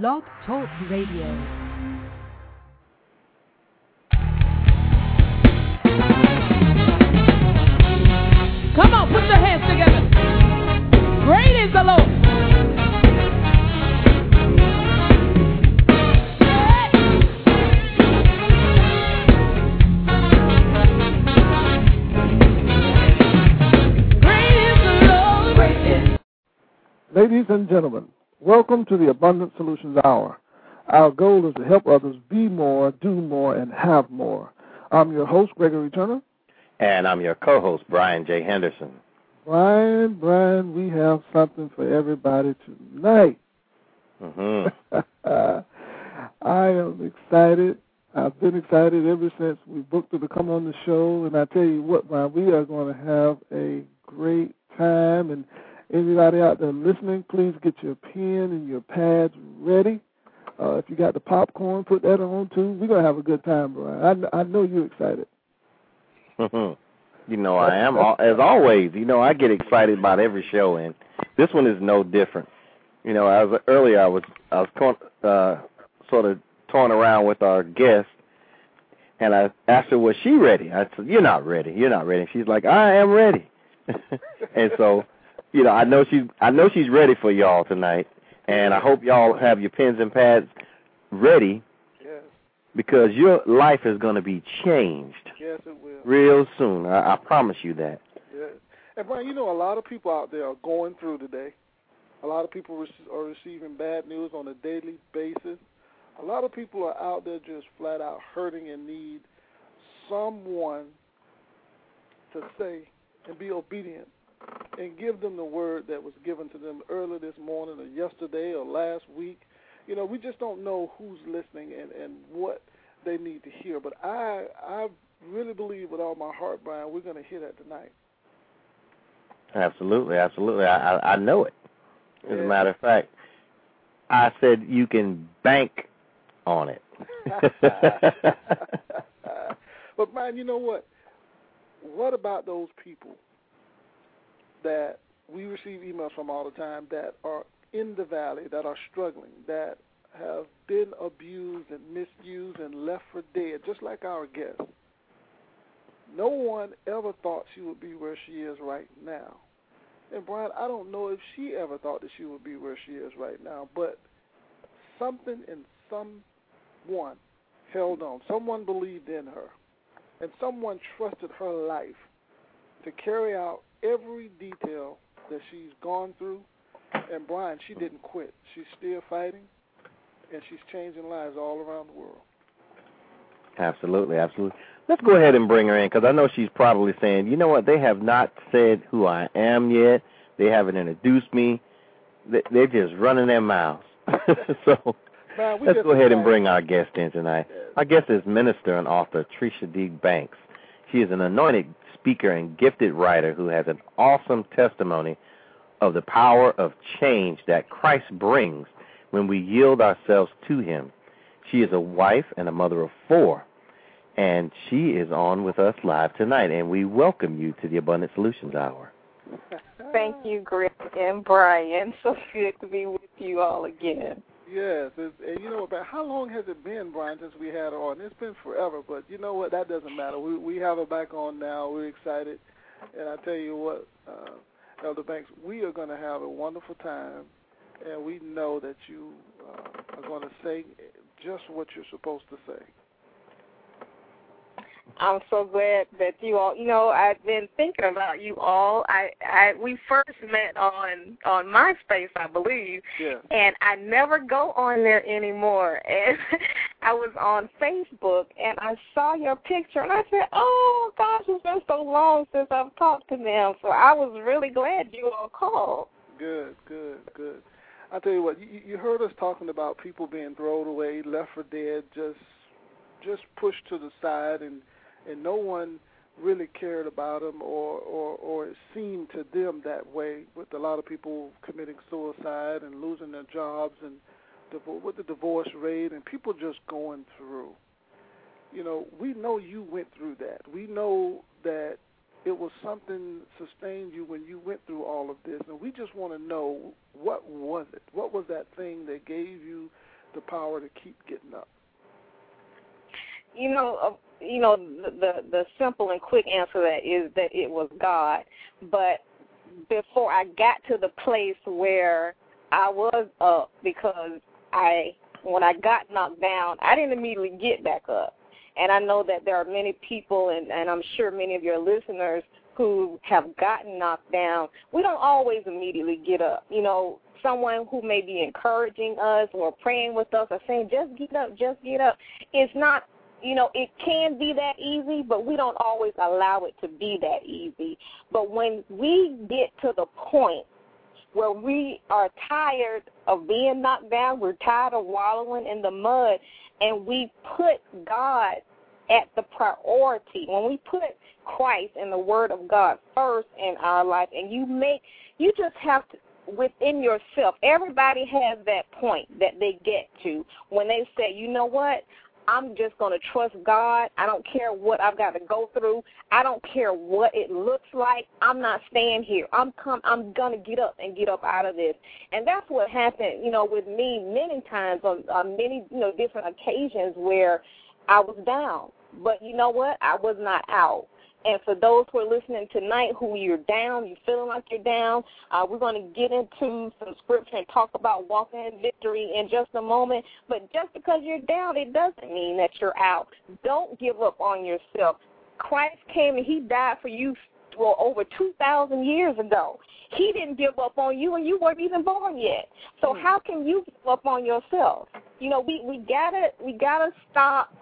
Blog Talk Radio. Come on, put your hands together. Great is the Lord. Great is the Lord. Ladies and gentlemen, welcome to the Abundant Solutions Hour. Our goal is to help others be more, do more, and have more. I'm your host, Gregory Turner. And I'm your co host, Brian J. Henderson. Brian, Brian, we have something for everybody tonight. Mm-hmm. I am excited. I've been excited ever since we booked her to come on the show. And I tell you what, Brian, we are going to have a great time. And everybody out there listening, please get your pen and your pads ready. Uh, if you got the popcorn, put that on too. We're to have a good time, Brian. I, I know you're excited. you know, I am, as always, you know, I get excited about every show, and this one is no different. You know, as earlier, I was, I was uh, sort of toying around with our guest, and I asked her, was she ready? I said, you're not ready. You're not ready. She's like, I am ready. and so, you know, I know she's, I know she's ready for y'all tonight, and I hope y'all have your pens and pads ready Yes, because your life is going to be changed yes, it will. real soon. I, I promise you that. Yeah. And Brian, you know, a lot of people out there are going through today. A lot of people are receiving bad news on a daily basis. A lot of people are out there just flat out hurting and need someone to say and be obedient and give them the word that was given to them early this morning or yesterday or last week. You know, we just don't know who's listening and, and what they need to hear. But I I really believe with all my heart, Brian, we're going to hear that tonight. Absolutely, absolutely. I I, I know it. As a matter of fact, I said you can bank on it. but man, you know what? What about those people that we receive emails from all the time that are in the valley, that are struggling, that have been abused and misused and left for dead, just like our guest. No one ever thought she would be where she is right now. And Brian, I don't know if she ever thought that she would be where she is right now, but something in someone held on. Someone believed in her. And someone trusted her life to carry out every detail that she's gone through. And Brian, she didn't quit. She's still fighting, and she's changing lives all around the world. absolutely, absolutely. Let's go ahead and bring her in because I know she's probably saying, you know what? They have not said who I am yet. They haven't introduced me. They- They're just running their mouths. so let's go ahead and bring our guest in tonight. Our guest is minister and author Tresha D. Banks. She is an anointed speaker and gifted writer who has an awesome testimony of the power of change that Christ brings when we yield ourselves to Him. She is a wife and a mother of four, and she is on with us live tonight. And we welcome you to the Abundant Solutions Hour. Thank you, Greg and Brian. So good to be with you all again. Yes, it's, and you know what? How long has it been, Brian, since we had her on? It's been forever, but you know what? That doesn't matter. We we have her back on now. We're excited, and I tell you what, uh, Elder Banks, we are going to have a wonderful time, and we know that you uh, are going to say just what you're supposed to say. I'm so glad that you all. You know, I've been thinking about you all. I, I, we first met on on MySpace, I believe, Yeah. and I never go on there anymore. And I was on Facebook, and I saw your picture, and I said, "Oh gosh, it's been so long since I've talked to them." So I was really glad you all called. Good, good, good. I tell you what, you, you heard us talking about people being thrown away, left for dead, just just pushed to the side, and and no one really cared about them, or or or it seemed to them that way. With a lot of people committing suicide and losing their jobs, and with the divorce rate, and people just going through. You know, we know you went through that. We know that it was something sustained you when you went through all of this, and we just want to know what was it? What was that thing that gave you the power to keep getting up? You know, you know the, the simple and quick answer to that is that it was God. But before I got to the place where I was up because I when I got knocked down, I didn't immediately get back up. And I know that there are many people, and, and I'm sure many of your listeners who have gotten knocked down. We don't always immediately get up. You know, someone who may be encouraging us or praying with us or saying, just get up, just get up. It's not you know, it can be that easy, but we don't always allow it to be that easy. But when we get to the point where we are tired of being knocked down, we're tired of wallowing in the mud, and we put God at the priority, when we put Christ and the Word of God first in our life, and you make, you just have to, within yourself, everybody has that point that they get to when they say, you know what, I'm just going to trust God. I don't care what I've got to go through. I don't care what it looks like. I'm not staying here. I'm come I'm going to get up and get up out of this. And that's what happened, you know, with me many times on, on many, you know, different occasions where I was down. But you know what? I was not out. And for those who are listening tonight who you're down, you're feeling like you're down, uh, we're going to get into some scripture and talk about walking in victory in just a moment. But just because you're down, it doesn't mean that you're out. Don't give up on yourself. Christ came and he died for you well over 2,000 years ago. He didn't give up on you and you weren't even born yet. So hmm. how can you give up on yourself? You know, we, we gotta, we gotta stop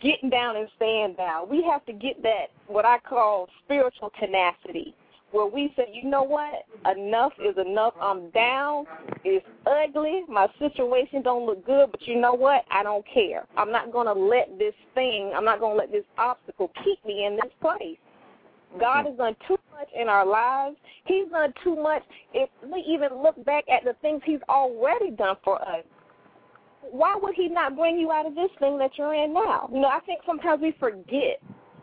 getting down and staying down. We have to get that what I call spiritual tenacity, where we say, you know what, enough is enough. I'm down. It's ugly. My situation don't look good, but you know what? I don't care. I'm not going to let this thing. I'm not going to let this obstacle keep me in this place. God has done too much in our lives. He's done too much. If we even look back at the things He's already done for us, why would he not bring you out of this thing that you're in now? You know, I think sometimes we forget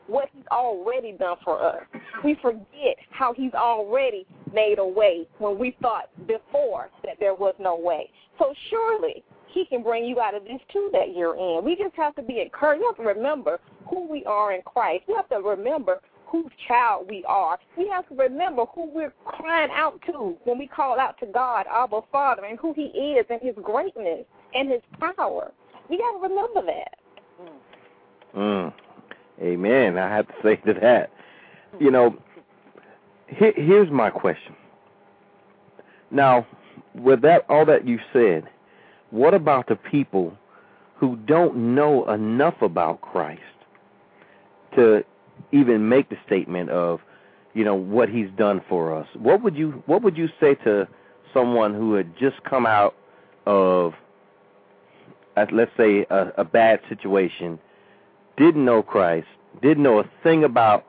what he's already done for us. We forget how he's already made a way when we thought before that there was no way. So surely he can bring you out of this too that you're in. We just have to be encouraged. We have to remember who we are in Christ. We have to remember whose child we are. We have to remember who we're crying out to when we call out to God, our Father, and who He is and His greatness and His power. We got to remember that. Mm. Amen. I have to say to that. You know, here, here's my question. Now, with that all that you said, what about the people who don't know enough about Christ to even make the statement of, you know, what he's done for us? What would you what would you say to someone who had just come out of let's say a, a bad situation, didn't know Christ, didn't know a thing about,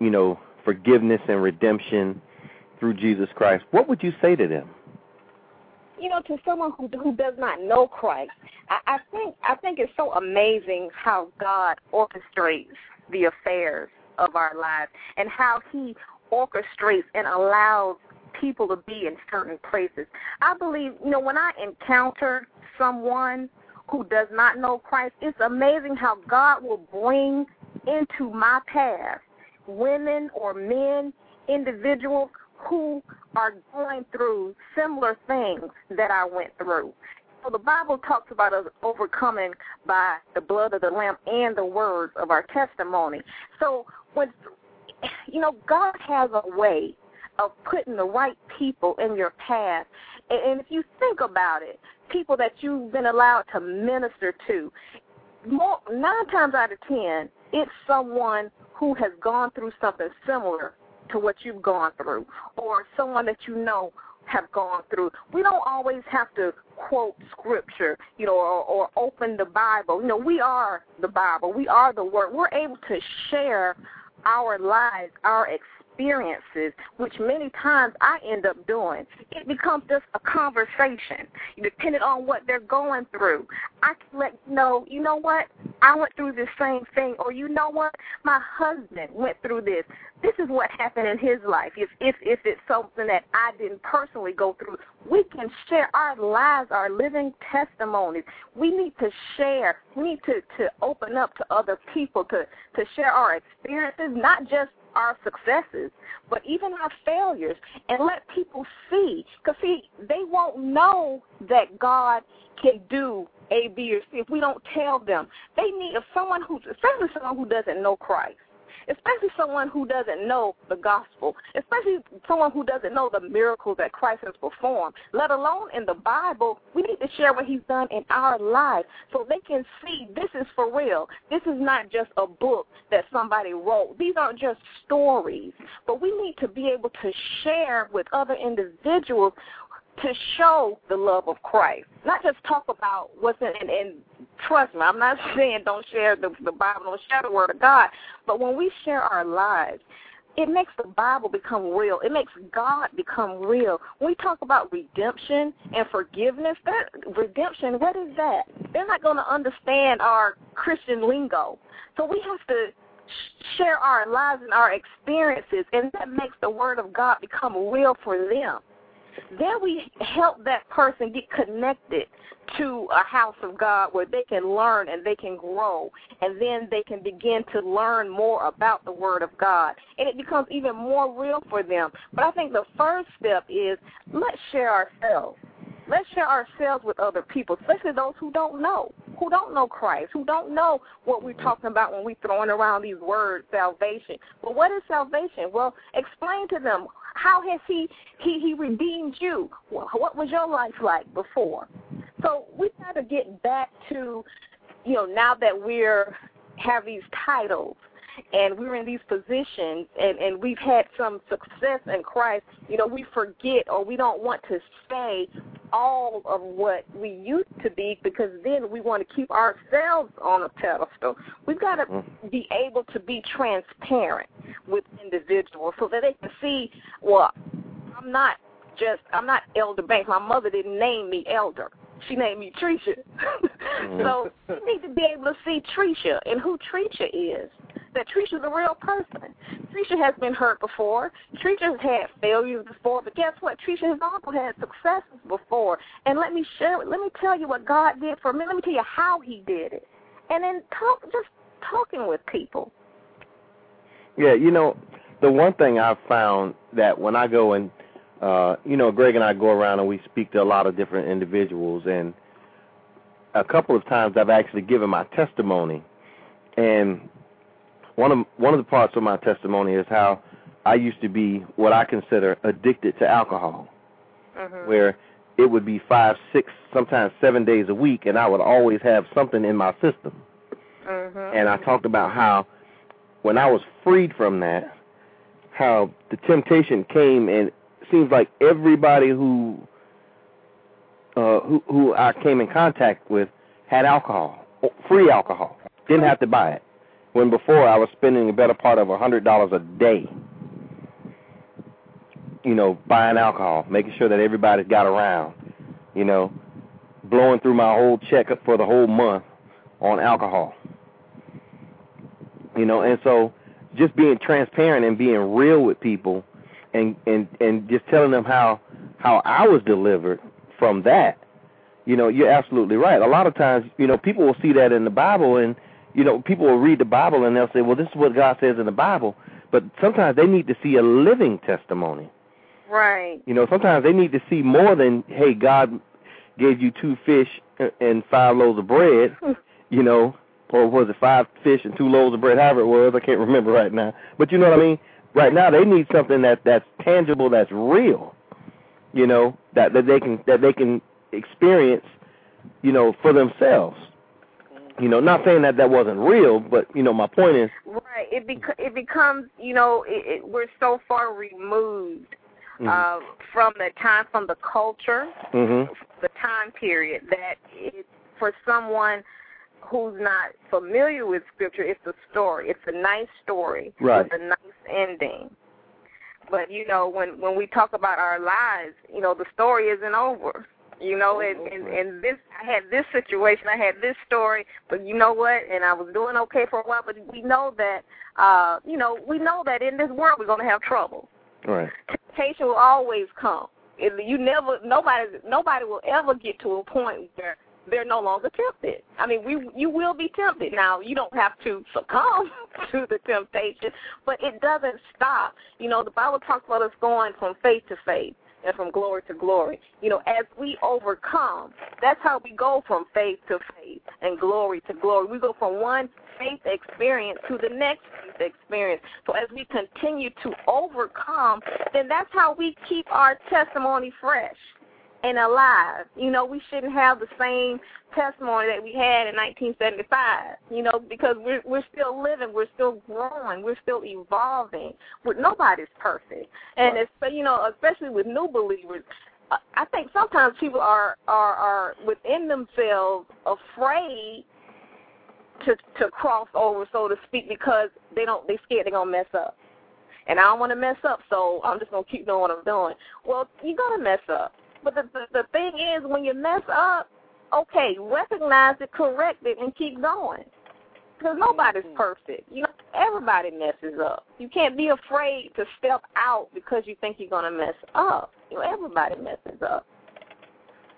you know, forgiveness and redemption through Jesus Christ, what would you say to them? You know, to someone who who does not know Christ, I, I think I think it's so amazing how God orchestrates the affairs of our lives and how He orchestrates and allows people to be in certain places. I believe, you know, when I encounter someone who does not know Christ, it's amazing how God will bring into my path women or men, individuals who are going through similar things that I went through. So the Bible talks about us overcoming by the blood of the Lamb and the words of our testimony. So when you know, God has a way of putting the right people in your path. And if you think about it, people that you've been allowed to minister to, more, nine times out of ten, it's someone who has gone through something similar to what you've gone through, or someone that you know have gone through. We don't always have to quote scripture, you know, or, or open the Bible. You know, we are the Bible. We are the Word. We're able to share our lives, our experiences experiences, which many times I end up doing. It becomes just a conversation, depending on what they're going through. I can let you know, you know what? I went through the same thing, or you know what, my husband went through this. This is what happened in his life. If if if it's something that I didn't personally go through, we can share our lives, our living testimonies. We need to share. We need to to open up to other people to to share our experiences, not just our successes, but even our failures, and let people see. Because, see, they won't know that God can do A, B, or C if we don't tell them. They need if someone who, especially someone who doesn't know Christ, especially someone who doesn't know the gospel, especially someone who doesn't know the miracles that Christ has performed, let alone in the Bible, we need to share what he's done in our lives so they can see this is for real. This is not just a book that somebody wrote. These aren't just stories, but we need to be able to share with other individuals to show the love of Christ, not just talk about what's in. And, and trust me, I'm not saying don't share the, the Bible, don't share the Word of God, but when we share our lives, it makes the Bible become real. It makes God become real. When we talk about redemption and forgiveness, that redemption, what is that? They're not going to understand our Christian lingo. So we have to share our lives and our experiences, and that makes the Word of God become real for them. Then we help that person get connected to a house of God where they can learn and they can grow, and then they can begin to learn more about the Word of God, and it becomes even more real for them. But I think the first step is let's share ourselves. Let's share ourselves with other people, especially those who don't know, who don't know Christ, who don't know what we're talking about when we're throwing around these words, salvation. But what is salvation? Well, explain to them how has he he he redeemed you? What was your life like before? So we got to get back to, you know, now that we're have these titles and we're in these positions and, and we've had some success in Christ, you know, we forget or we don't want to say all of what we used to be because then we want to keep ourselves on a pedestal. We've got to mm. be able to be transparent with individuals so that they can see, well, I'm not just, I'm not Elder Banks. My mother didn't name me Elder. She named me Tresha. Mm-hmm. so you need to be able to see Tresha and who Tresha is that Tresha's a real person. Tresha has been hurt before. Tresha's had failures before, but guess what? Tresha has also had successes before. And let me share let me tell you what God did for me. Let me tell you how he did it. And then talk just talking with people. Yeah, you know, the one thing I've found that when I go and uh, you know, Greg and I go around and we speak to a lot of different individuals and a couple of times I've actually given my testimony and one of one of the parts of my testimony is how I used to be what I consider addicted to alcohol, mm-hmm. where it would be five, six, sometimes seven days a week, and I would always have something in my system. Mm-hmm. And I talked about how when I was freed from that, how the temptation came, and it seems like everybody who uh, who who I came in contact with had alcohol, free alcohol, didn't have to buy it when before I was spending a better part of a hundred dollars a day, you know, buying alcohol, making sure that everybody's got around, you know, blowing through my whole check for the whole month on alcohol. You know, and so just being transparent and being real with people and and and just telling them how how I was delivered from that. You know, you're absolutely right. A lot of times, you know, people will see that in the Bible and you know, people will read the Bible and they'll say, well, this is what God says in the Bible. But sometimes they need to see a living testimony. Right. You know, sometimes they need to see more than, hey, God gave you two fish and five loaves of bread, you know, or was it five fish and two loaves of bread, however it was. I can't remember right now. But you know what I mean? Right now they need something that that's tangible, that's real. You know, that that they can that they can experience, you know, for themselves. You know, not saying that that wasn't real, but you know, my point is right. It bec- it becomes you know it, it, we're so far removed mm-hmm. uh, from the time from the culture, mm-hmm. the time period that it for someone who's not familiar with scripture, it's a story. It's a nice story right. with a nice ending. But you know, when when we talk about our lives, you know, the story isn't over. You know, and, and and this I had this situation, I had this story, but you know what? And I was doing okay for a while, but we know that uh, you know, we know that in this world we're gonna have trouble. Right. Temptation will always come. You never nobody nobody will ever get to a point where they're no longer tempted. I mean, we you will be tempted. Now, you don't have to succumb to the temptation, but it doesn't stop. You know, the Bible talks about us going from faith to faith and from glory to glory. You know, as we overcome, that's how we go from faith to faith and glory to glory. We go from one faith experience to the next faith experience. So as we continue to overcome, then that's how we keep our testimony fresh and alive. You know, we shouldn't have the same testimony that we had in 1975. You know, because we're we're still living, we're still growing, we're still evolving. We're, nobody's perfect, and right. it's you know, especially with new believers. Uh, I think sometimes people are are are within themselves afraid to to cross over, so to speak, because they don't they scared they're gonna mess up. And I don't want to mess up, so I'm just gonna keep doing what I'm doing. Well, you're gonna mess up but the, the the thing is, when you mess up, okay, recognize it, correct it, and keep going. Because nobody's mm-hmm. perfect. You know, everybody messes up. You can't be afraid to step out because you think you're gonna mess up. You know, everybody messes up.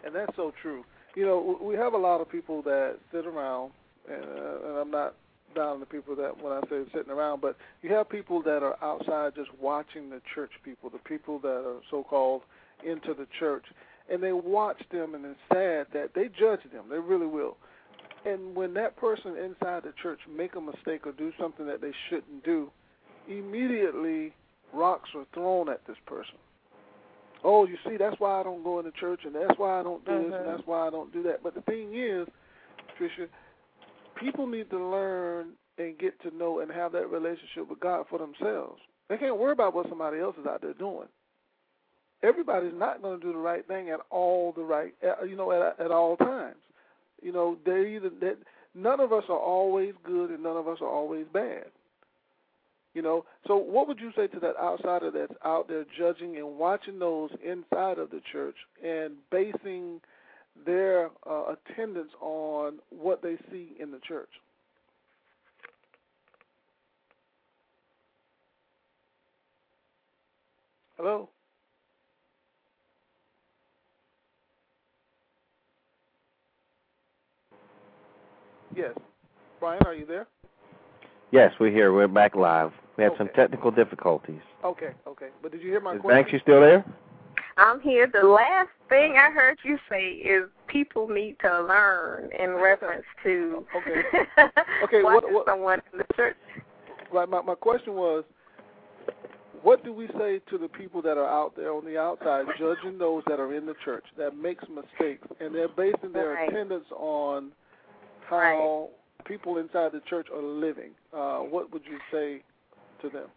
And that's so true. You know, we have a lot of people that sit around, and, uh, and I'm not down on the people that when I say sitting around, but you have people that are outside just watching the church people, the people that are so-called into the church, and they watch them, and it's sad that they judge them. They really will. And when that person inside the church make a mistake or do something that they shouldn't do, immediately rocks are thrown at this person. Oh, you see, that's why I don't go into church, and that's why I don't do mm-hmm. this, and mm-hmm. that's why I don't do that. But the thing is, Tresha, people need to learn and get to know and have that relationship with God for themselves. They can't worry about what somebody else is out there doing everybody's not going to do the right thing at all the right uh, you know at at all times. You know they either that none of us are always good and none of us are always bad. You know so what would you say to that outsider that's out there judging and watching those inside of the church and basing their uh, attendance on what they see in the church? Hello Yes. Brian, are you there? Yes, we're here. We're back live. We had okay. some technical difficulties. Okay, okay. But did you hear my is question? Banks, you still there? I'm here. The last thing I heard you say is people need to learn in reference to okay. Okay, what, what someone in the church. Right. My my question was, what do we say to the people that are out there on the outside judging those that are in the church that makes mistakes and they're basing their right. attendance on how right. people inside the church are living. Uh, what would you say to them?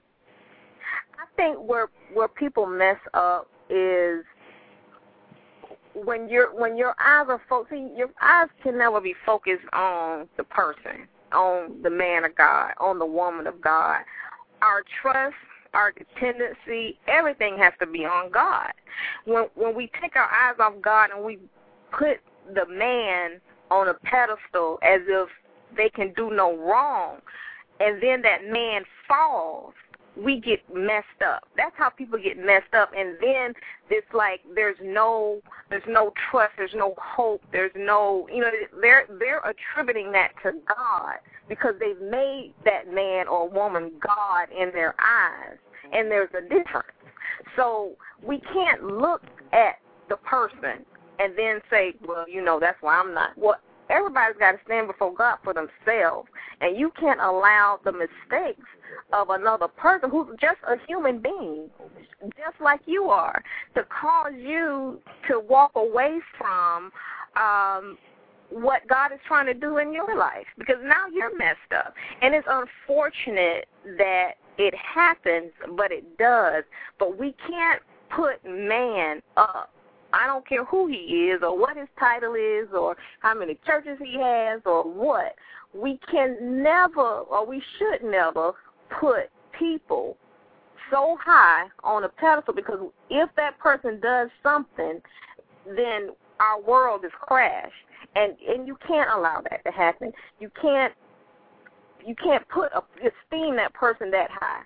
I think where where people mess up is when your when your eyes are focused. Your eyes can never be focused on the person, on the man of God, on the woman of God. Our trust, our dependency, everything has to be on God. When when we take our eyes off God and we put the man on a pedestal as if they can do no wrong, and then that man falls, we get messed up. That's how people get messed up, and then it's like there's no there's no trust, there's no hope, there's no you know they're they're attributing that to God because they've made that man or woman God in their eyes, and there's a difference. So we can't look at the person and then say, well, you know, that's why I'm not. Well, everybody's got to stand before God for themselves, and you can't allow the mistakes of another person who's just a human being, just like you are, to cause you to walk away from um what God is trying to do in your life because now you're messed up. And it's unfortunate that it happens, but it does. But we can't put man up I don't care who he is or what his title is or how many churches he has or what. We can never or we should never put people so high on a pedestal because if that person does something, then our world is crashed, and and you can't allow that to happen. You can't you can't put a, esteem that person that high.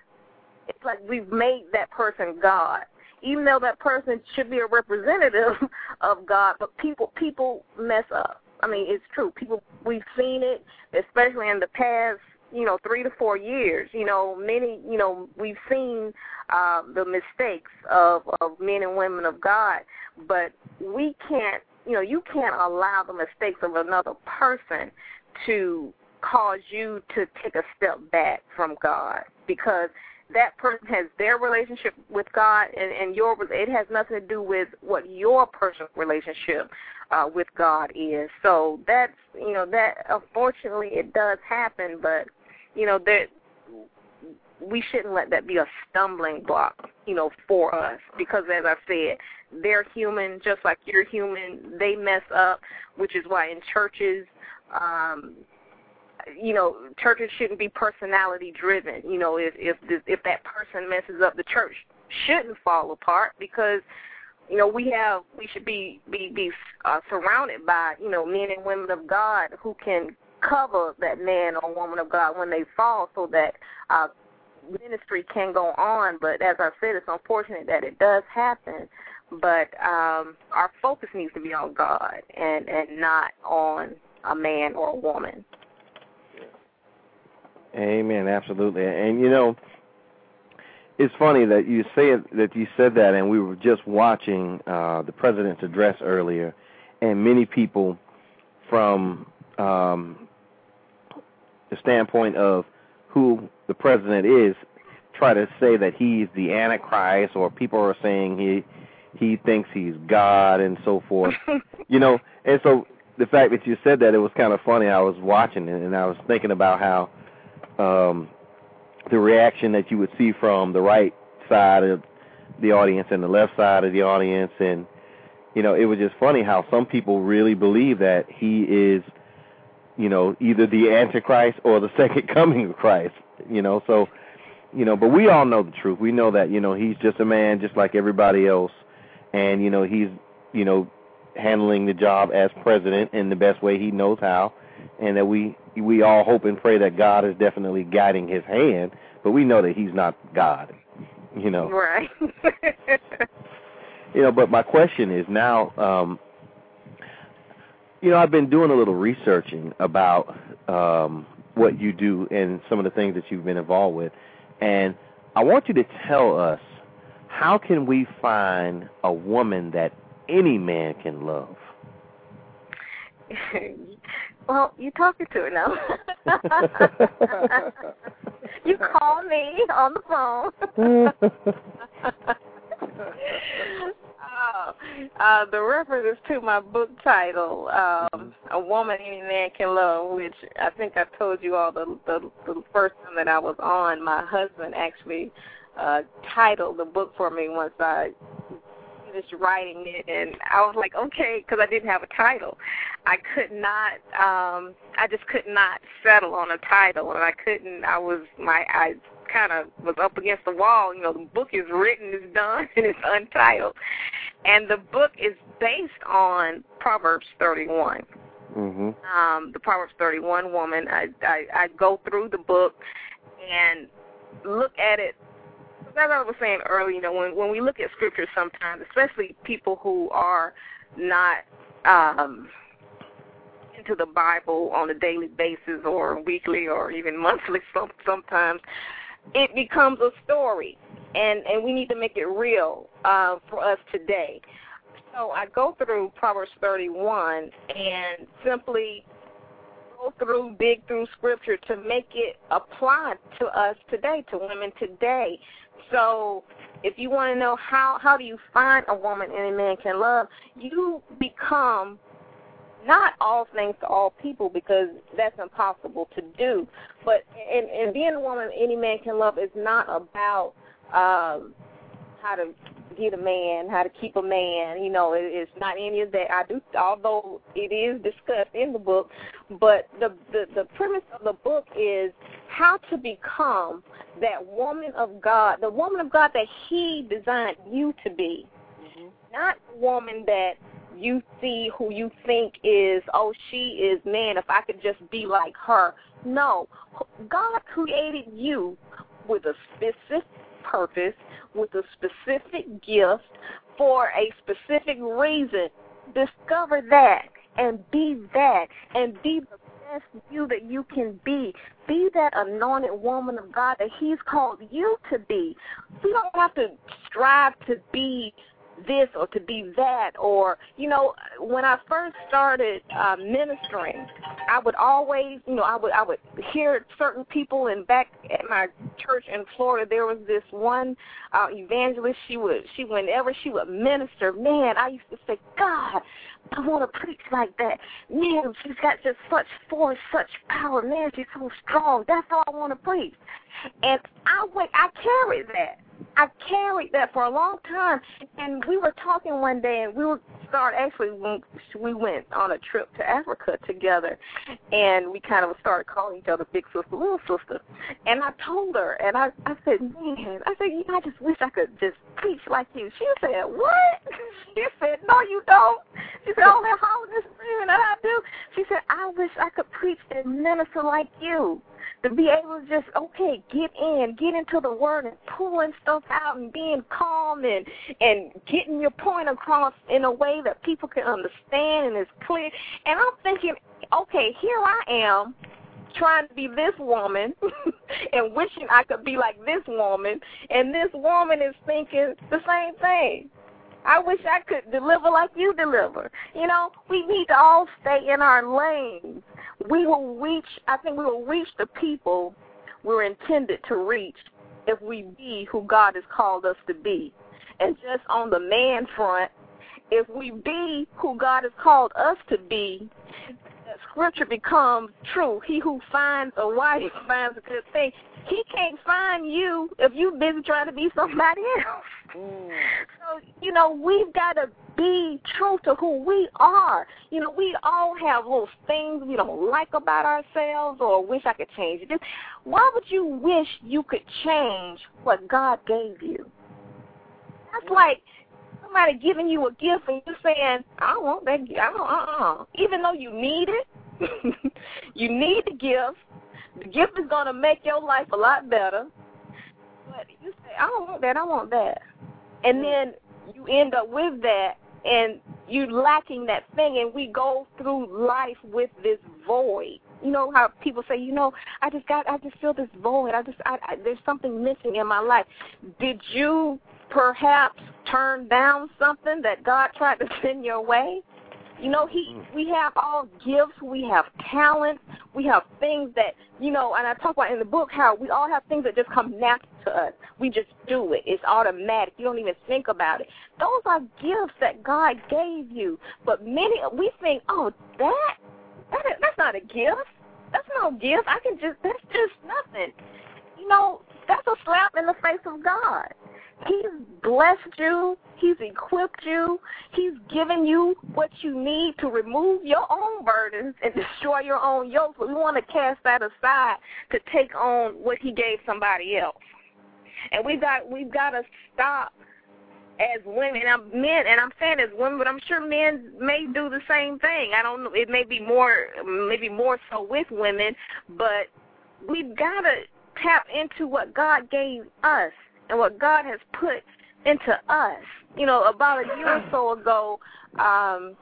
It's like we've made that person God, even though that person should be a representative of God. But people people mess up. I mean, it's true. People we've seen it, especially in the past you know three to four years you know many you know we've seen uh, the mistakes of of men and women of god but we can't you know you can't allow the mistakes of another person to cause you to take a step back from god because that person has their relationship with God, and and your it has nothing to do with what your personal relationship uh, with God is. So that's you know that unfortunately it does happen, but you know that we shouldn't let that be a stumbling block, you know, for us because as I said, they're human just like you're human. They mess up, which is why in churches um you know, churches shouldn't be personality driven. You know, if if if that person messes up, the church shouldn't fall apart because you know we have we should be be be uh, surrounded by you know men and women of God who can cover that man or woman of God when they fall so that uh, ministry can go on. But as I said, it's unfortunate that it does happen. But um, our focus needs to be on God and, and not on a man or a woman. Amen. Absolutely. And you know, it's funny that you say that you said that, and we were just watching uh, the president's address earlier, and many people from um, the standpoint of who the president is, try to say that he's the Antichrist, or people are saying he he thinks he's God and so forth. you know, and so the fact that you said that it was kind of funny. I was watching it and I was thinking about how um the reaction that you would see from the right side of the audience and the left side of the audience and you know it was just funny how some people really believe that he is you know, either the Antichrist or the second coming of Christ. You know, so you know, but we all know the truth. We know that, you know, he's just a man just like everybody else and, you know, he's you know, handling the job as president in the best way he knows how and that we we all hope and pray that God is definitely guiding his hand, but we know that he's not God. You know. Right. you know, but my question is now um you know, I've been doing a little researching about um, what you do and some of the things that you've been involved with, and I want you to tell us how can we find a woman that any man can love? well, you're talking to her now. you call me on the phone. Uh, uh, the reference is to my book title, um, "A Woman Any Man Can Love," which I think I told you all the the, the first time that I was on. My husband actually uh, titled the book for me once I finished writing it, and I was like, okay, because I didn't have a title. I could not. um I just could not settle on a title, and I couldn't. I was my I kind of was up against the wall. You know, the book is written, it's done, and it's untitled. And the book is based on Proverbs 31. Mm-hmm. Um, the Proverbs 31 woman. I, I I go through the book and look at it. As I was saying earlier, you know, when when we look at scripture, sometimes, especially people who are not um, into the Bible on a daily basis or weekly or even monthly, some, sometimes it becomes a story, and and we need to make it real uh, for us today. So I go through Proverbs 31 and simply go through, dig through scripture to make it apply to us today, to women today. So if you want to know how how do you find a woman any man can love, you become not all things to all people because that's impossible to do. But and, and being a woman any man can love is not about um how to get a man, how to keep a man. You know, it, it's not any of that. I do, although it is discussed in the book, but the, the the premise of the book is how to become that woman of God, the woman of God that He designed you to be, mm-hmm. not the woman that you see who you think is, oh, she is man, if I could just be like her. No. God created you with a specific purpose, with a specific gift, for a specific reason. Discover that and be that and be the best you that you can be. Be that anointed woman of God that He's called you to be. We don't have to strive to be this or to be that or you know when i first started uh ministering i would always you know i would i would hear certain people and back at my church in florida there was this one uh evangelist she would she whenever she would minister man i used to say god I want to preach like that. Man, she's got just such force, such power. Man, she's so strong. That's how I want to preach. And I went, I carry that. I carried that for a long time. And we were talking one day, and we were start actually we went on a trip to Africa together, and we kind of started calling each other big sister, little sister. And I told her, and I I said, man, I said, I just wish I could just preach like you. She said, what? She said, no, you don't. She said, all that Holy Spirit that I do. She said, I wish I could preach and minister like you to be able to just okay get in get into the word and pulling stuff out and being calm and and getting your point across in a way that people can understand and is clear. And i'm thinking okay here i am trying to be this woman and wishing i could be like this woman. And this woman is thinking the same thing. I wish I could deliver like you deliver. You know, we need to all stay in our lanes we will reach, I think we will reach the people we're intended to reach if we be who God has called us to be. And just on the man front, if we be who God has called us to be, scripture becomes true. He who finds a wife finds a good thing. He can't find you if you're busy trying to be somebody else. Mm. So, you know, we've got to be true to who we are. You know, we all have little things we don't like about ourselves or wish I could change it. Why would you wish you could change what God gave you? That's like somebody giving you a gift and you saying, I don't want that gift. I don't, uh-uh. Even though you need it, you need the gift. The gift is going to make your life a lot better. But you say, I don't want that. I want that. And then you end up with that and you lacking that thing and we go through life with this void you know how people say you know i just got i just feel this void i just I, I there's something missing in my life did you perhaps turn down something that god tried to send your way you know, he mm. we have all gifts, we have talents, we have things that you know, and I talk about in the book how we all have things that just come natural to us. We just do it. It's automatic. You don't even think about it. Those are gifts that God gave you. But many we think, oh, that that that's not a gift. That's no gift. I can just that's just nothing. You know, that's a slap in the face of God. He's blessed you. He's equipped you. He's given you what you need to remove your own burdens and destroy your own yokes. But we want to cast that aside to take on what he gave somebody else. And we got we've got to stop as women, and I'm men, and I'm saying as women, but I'm sure men may do the same thing. I don't know. It may be more, maybe more so with women, but we've got to tap into what God gave us and what God has put into us. You know, about a year or so ago, um,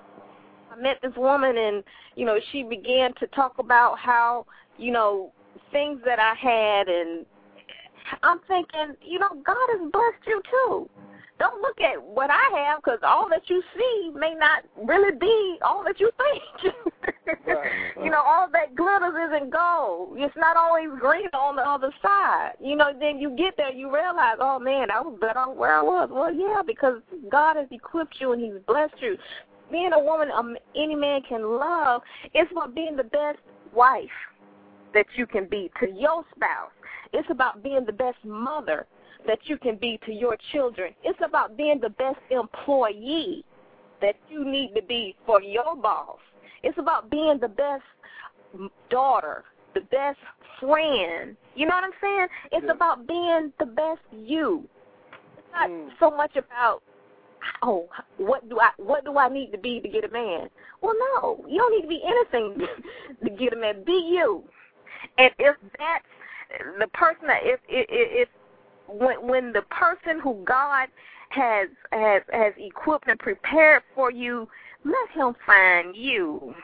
I met this woman, and you know, she began to talk about how you know things that I had, and I'm thinking, you know, God has blessed you too don't look at what I have because all that you see may not really be all that you think. right. You know, all that glitters isn't gold. It's not always green on the other side. You know, then you get there, you realize, oh man, I was better where I was. Well, yeah, because God has equipped you and He's blessed you. Being a woman um, any man can love is about being the best wife that you can be to your spouse. It's about being the best mother that you can be to your children. It's about being the best employee that you need to be for your boss. It's about being the best daughter, the best friend. You know what I'm saying? It's yeah. about being the best you. It's not mm. so much about oh, what do I what do I need to be to get a man? Well, no, you don't need to be anything to get a man. Be you. And if that's the person that if if, if when when the person who God has has has equipped and prepared for you, let him find you.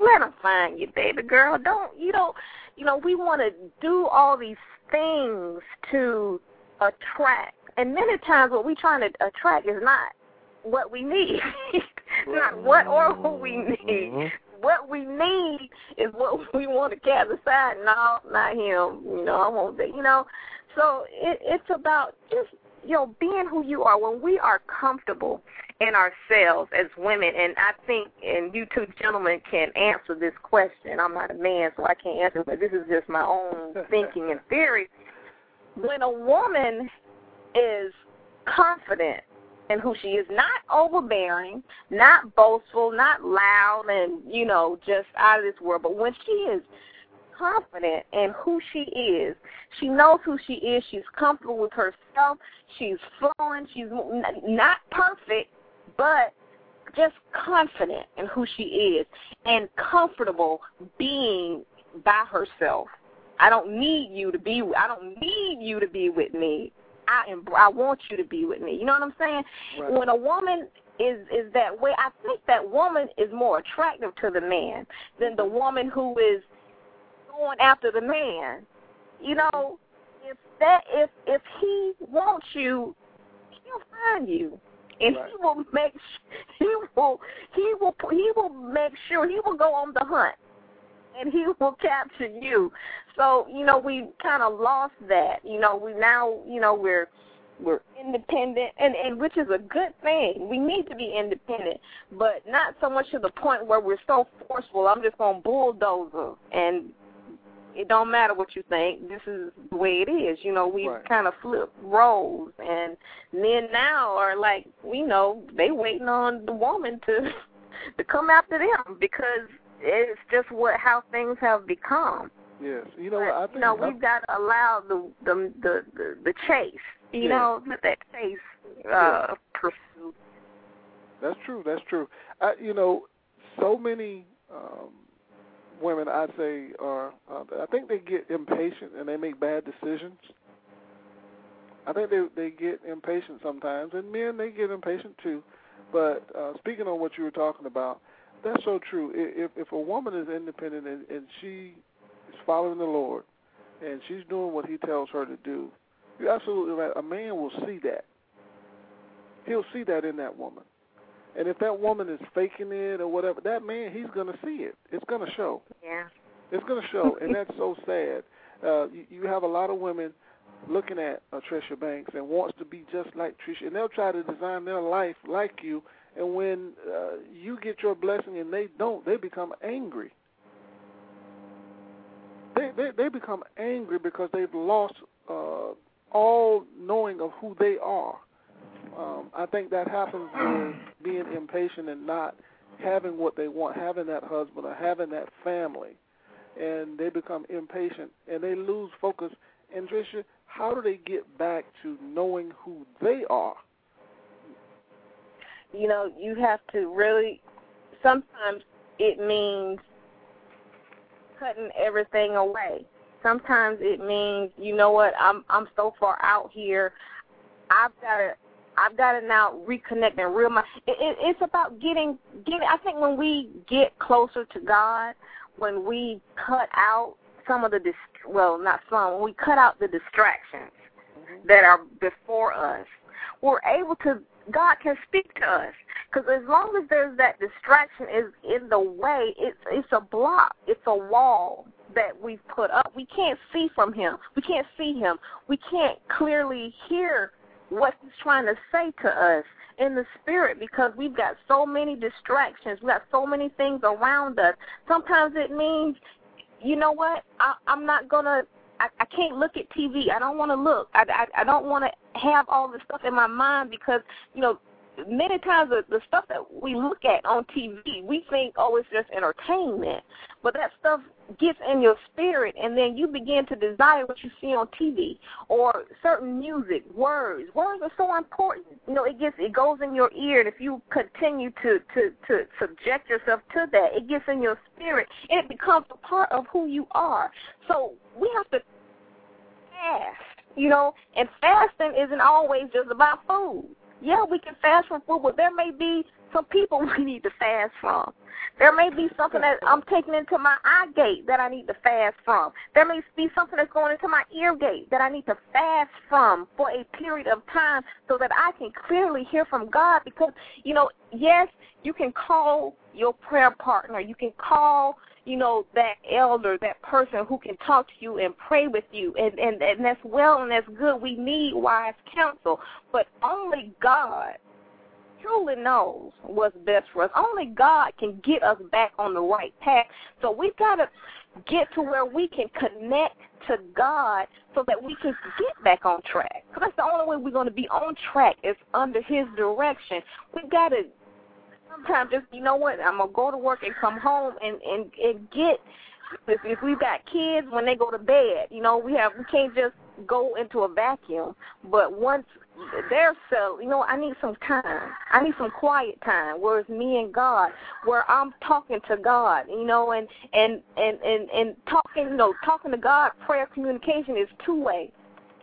Let him find you, baby girl. Don't you don't you know, we want to do all these things to attract. And many times what we're trying to attract is not what we need. not what or who we need. Mm-hmm. What we need is what we want to cast aside. No, not him. You know, I won't. You know, so it, it's about just you know being who you are. When we are comfortable in ourselves as women, and I think, and you two gentlemen can answer this question. I'm not a man, so I can't answer, but this is just my own thinking and theory. When a woman is confident in who she is, not overbearing, not boastful, not loud, and you know just out of this world, but when she is confident in who she is. She knows who she is. She's comfortable with herself. She's flowing. She's not perfect, but just confident in who she is and comfortable being by herself. I don't need you to be. I don't need you to be with me. I am. I want you to be with me. You know what I'm saying? Right. When a woman is is that way, I think that woman is more attractive to the man than the woman who is going after the man. You know, mm-hmm. if that if if he wants you, he'll find you, and right. he will make he will he will he will make sure he will go on the hunt, and he will capture you. So you know we kind of lost that. You know we now you know we're we're independent and and which is a good thing we need to be independent but not so much to the point where we're so forceful i'm just going to bulldozer and it don't matter what you think. This is the way it is. You know, we right. kind of flip roles, and men now are like, we know they waiting on the woman to to come after them because it's just what how things have become. Yes, you know, but, I think you know we've got to allow the the the the, the chase. You yeah. know, that chase uh, yeah. pursue. That's true. That's true. I, you know, so many um, women I'd say are uh, I think they get impatient and they make bad decisions. I think they they get impatient sometimes, and men they get impatient too. But uh, speaking on what you were talking about, that's so true. If if a woman is independent and, and she is following the Lord, and she's doing what He tells her to do, you're absolutely right. A man will see that. He'll see that in that woman. And if that woman is faking it or whatever, that man, he's going to see it. It's going to show. Yeah. It's going to show, and that's so sad. Uh, you, you have a lot of women looking at uh, Tresha Banks and wants to be just like Tresha, and they'll try to design their life like you. And when uh, you get your blessing and they don't, they become angry. They they, they become angry because they've lost uh, all knowing of who they are. Um, I think that happens with being impatient and not having what they want, having that husband or having that family, and they become impatient and they lose focus. And Tresha, how do they get back to knowing who they are? You know, you have to really. Sometimes it means cutting everything away. Sometimes it means, you know what, I'm I'm so far out here. I've got to I've got to now reconnect and real. My, it, it, it's about getting, getting. I think when we get closer to God, when we cut out some of the, dist- well, not some, when we cut out the distractions mm-hmm. that are before us, we're able to. God can speak to us because as long as there's that distraction is in the way, it's it's a block, it's a wall that we've put up. We can't see from Him. We can't see Him. We can't clearly hear what he's trying to say to us in the spirit because we've got so many distractions. We've got so many things around us. Sometimes it means, you know what, I, I'm not going to, I can't look at TV. I don't want to look. I, I, I don't want to have all this stuff in my mind because, you know, many times the, the stuff that we look at on TV, we think, oh, it's just entertainment. But that stuff gets in your spirit, and then you begin to desire what you see on TV or certain music, words. Words are so important. You know, it gets it goes in your ear, and if you continue to to to subject yourself to that, it gets in your spirit, and it becomes a part of who you are. So we have to fast. You know, and fasting isn't always just about food yeah, we can fast from food, but there may be some people we need to fast from. There may be something that I'm taking into my eye gate that I need to fast from. There may be something that's going into my ear gate that I need to fast from for a period of time so that I can clearly hear from God. Because, you know, yes, you can call your prayer partner, you can call you know, that elder, that person who can talk to you and pray with you. And, and, and that's well and that's good. We need wise counsel. But only God truly knows what's best for us. Only God can get us back on the right path. So we've got to get to where we can connect to God so that we can get back on track. Because that's the only way we're going to be on track is under His direction. We've got to sometimes just you know what I'm gonna go to work and come home and and and get if if we've got kids when they go to bed, you know we have we can't just go into a vacuum. But once they're so you know I need some time. I need some quiet time where it's me and God, where I'm talking to God, you know, and and and and and talking you know talking to God. Prayer communication is two way.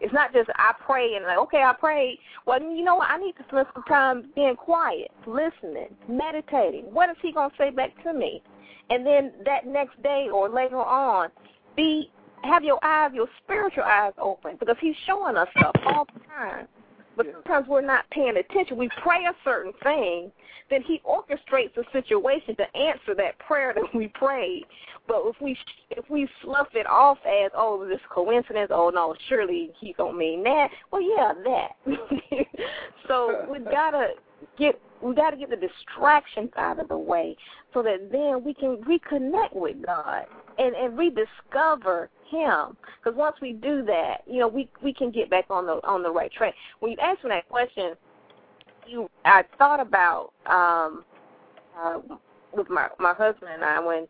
It's not just I pray and like, okay, I pray. Well, you know what? I need to spend some time being quiet, listening, meditating. What is he going to say back to me? And then that next day or later on, be have your eyes, your spiritual eyes open because he's showing us stuff all the time. But sometimes we're not paying attention. We pray a certain thing, then he orchestrates a situation to answer that prayer that we prayed. But if we if we slough it off as oh this coincidence, oh no, surely he don't mean that. Well, yeah, that. so we gotta get we gotta get the distractions out of the way so that then we can reconnect with God and and rediscover Him. Because once we do that, you know, we we can get back on the on the right track. When you asked me that question, you I thought about um uh, with my my husband and I when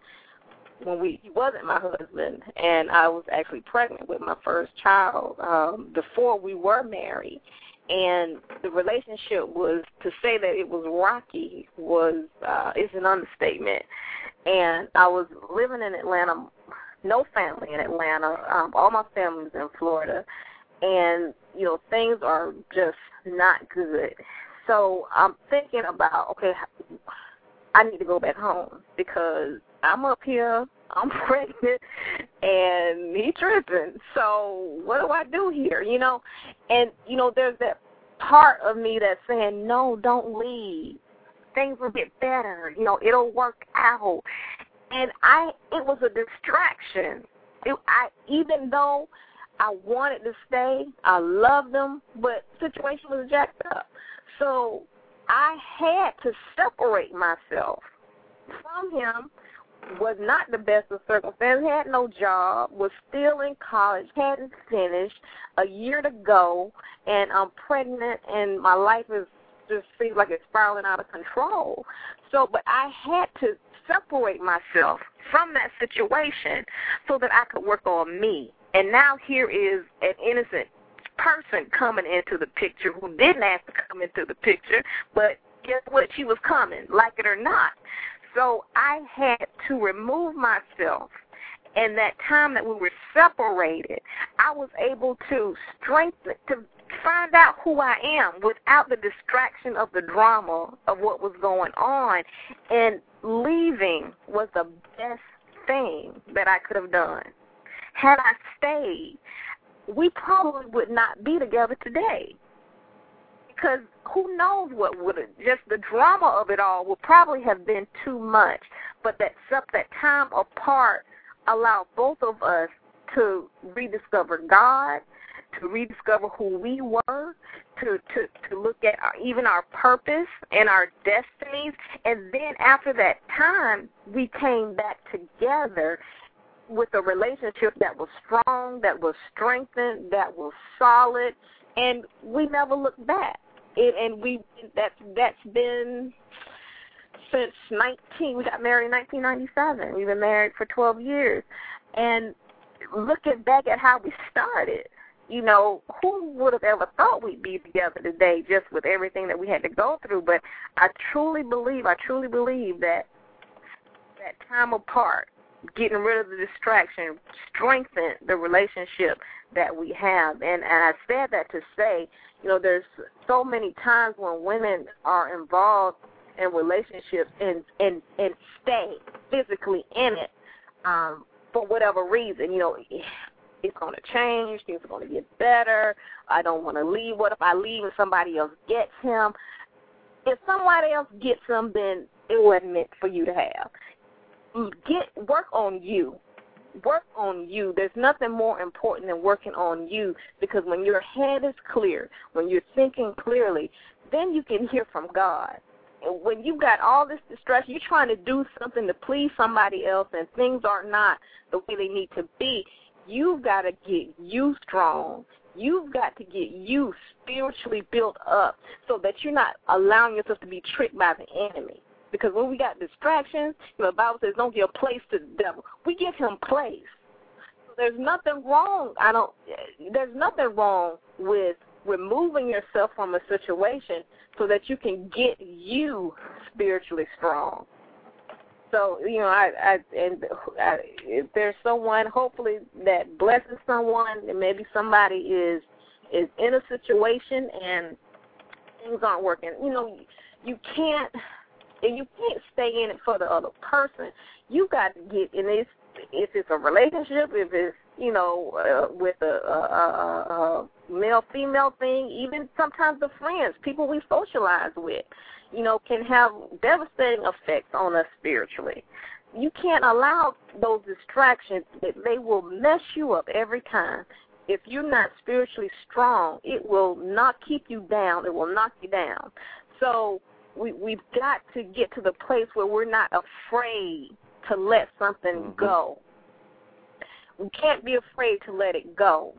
when we he wasn't my husband and I was actually pregnant with my first child um before we were married and the relationship was to say that it was rocky was uh is an understatement. And I was living in Atlanta no family in Atlanta um all my family's in Florida. And you know things are just not good. So I'm thinking about okay I need to go back home because I'm up here, I'm pregnant, and he tripping. So what do I do here? You know, and you know, there's that part of me that's saying, no, don't leave. Things will get better. You know, it'll work out. And I, it was a distraction. It, I, even though I wanted to stay, I loved them, but situation was jacked up. So I had to separate myself from him was not the best of circumstances, had no job, was still in college, hadn't finished, a year to go, and I'm pregnant, and my life is just seems like it's spiraling out of control. So, but I had to separate myself from that situation so that I could work on me. And now here is an innocent person coming into the picture who didn't have to come into the picture, but guess what? She was coming, like it or not. So I had to remove myself. And that time that we were separated, I was able to strengthen, to find out who I am without the distraction of the drama of what was going on. And leaving was the best thing that I could have done. Had I stayed, we probably would not be together today. Because who knows what would have just the drama of it all would probably have been too much. But that that time apart allowed both of us to rediscover God, to rediscover who we were, to to to look at our, even our purpose and our destinies, and then after that time, we came back together with a relationship that was strong, that was strengthened, that was solid, and we never looked back. It, and we that's that's been since 19. We got married in 1997. We've been married for 12 years, and looking back at how we started, you know, who would have ever thought we'd be together today just with everything that we had to go through? But I truly believe, I truly believe that that time apart, getting rid of the distraction, strengthened the relationship that we have. And, and I said that to say, you know, there's so many times when women are involved in relationships and and and stay physically in it um, for whatever reason. You know, it's going to change. Things are going to get better. I don't want to leave. What if I leave and somebody else gets him? If somebody else gets him, then it wasn't meant for you to have. Get work on you. Work on you. There's nothing more important than working on you because when your head is clear, when you're thinking clearly, then you can hear from God when you've got all this distress, you're trying to do something to please somebody else, and things are not the way they need to be. You've got to get you strong. You've got to get you spiritually built up so that you're not allowing yourself to be tricked by the enemy. Because when we got distractions, the Bible says don't give a place to the devil. We give him place. So there's nothing wrong. I don't. There's nothing wrong with removing yourself from a situation so that you can get you spiritually strong. So you know, I, I and I, if there's someone, hopefully that blesses someone, and maybe somebody is is in a situation and things aren't working. You know, you can't and you can't stay in it for the other person. You got to get in this. If it's a relationship, if it's you know uh, with a, a, a, a male female thing, even sometimes the friends, people we socialize with, you know, can have devastating effects on us spiritually. You can't allow those distractions; they will mess you up every time. If you're not spiritually strong, it will not keep you down. It will knock you down. So we we've got to get to the place where we're not afraid to let something mm-hmm. go. We can't be afraid to let it go.